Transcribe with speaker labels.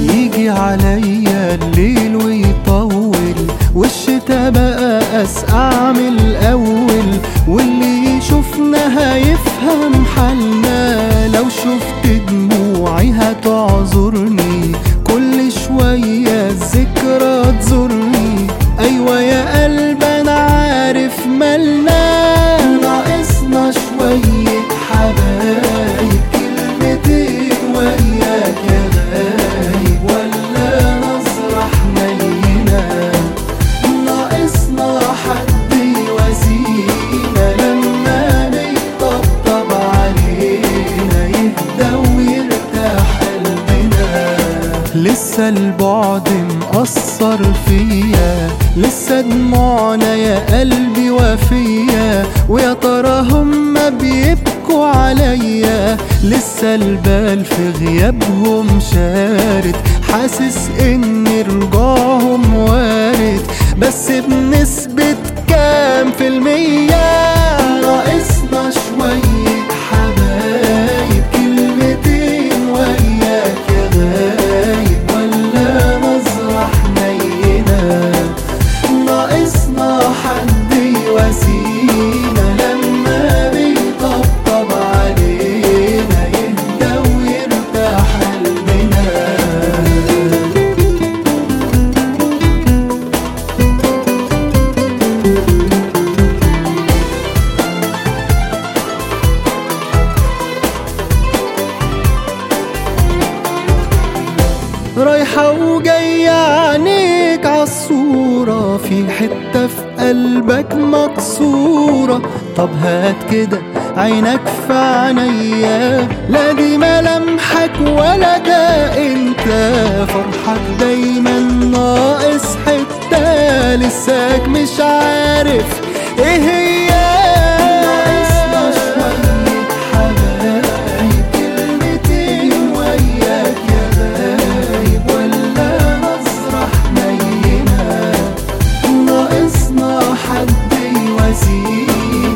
Speaker 1: يجي عليا الليل ويطول والشتا بقى أسقع من الأول واللي يشوفنا هيفهم حالنا. لو شفت دموعي هتعذرني لسه البعد مأثر فيا. لسه دموعنا يا قلبي وفيا ويا ترى هما بيبكوا عليا. لسه البال في غيابهم شارد حاسس إن رجوعهم وارد. بس بنسبة كام في المية؟ حد يواسينا لما بيطبطب علينا يهدى ويرتاح قلبنا. رايحة وجاية في حتة في قلبك مكسورة. طب هات كده عينك في عينيا. لا دي ملامحك ولا ده انت. فرحك دايما ناقص حتة. لساك مش عارف إيه هي. ناقصنا حد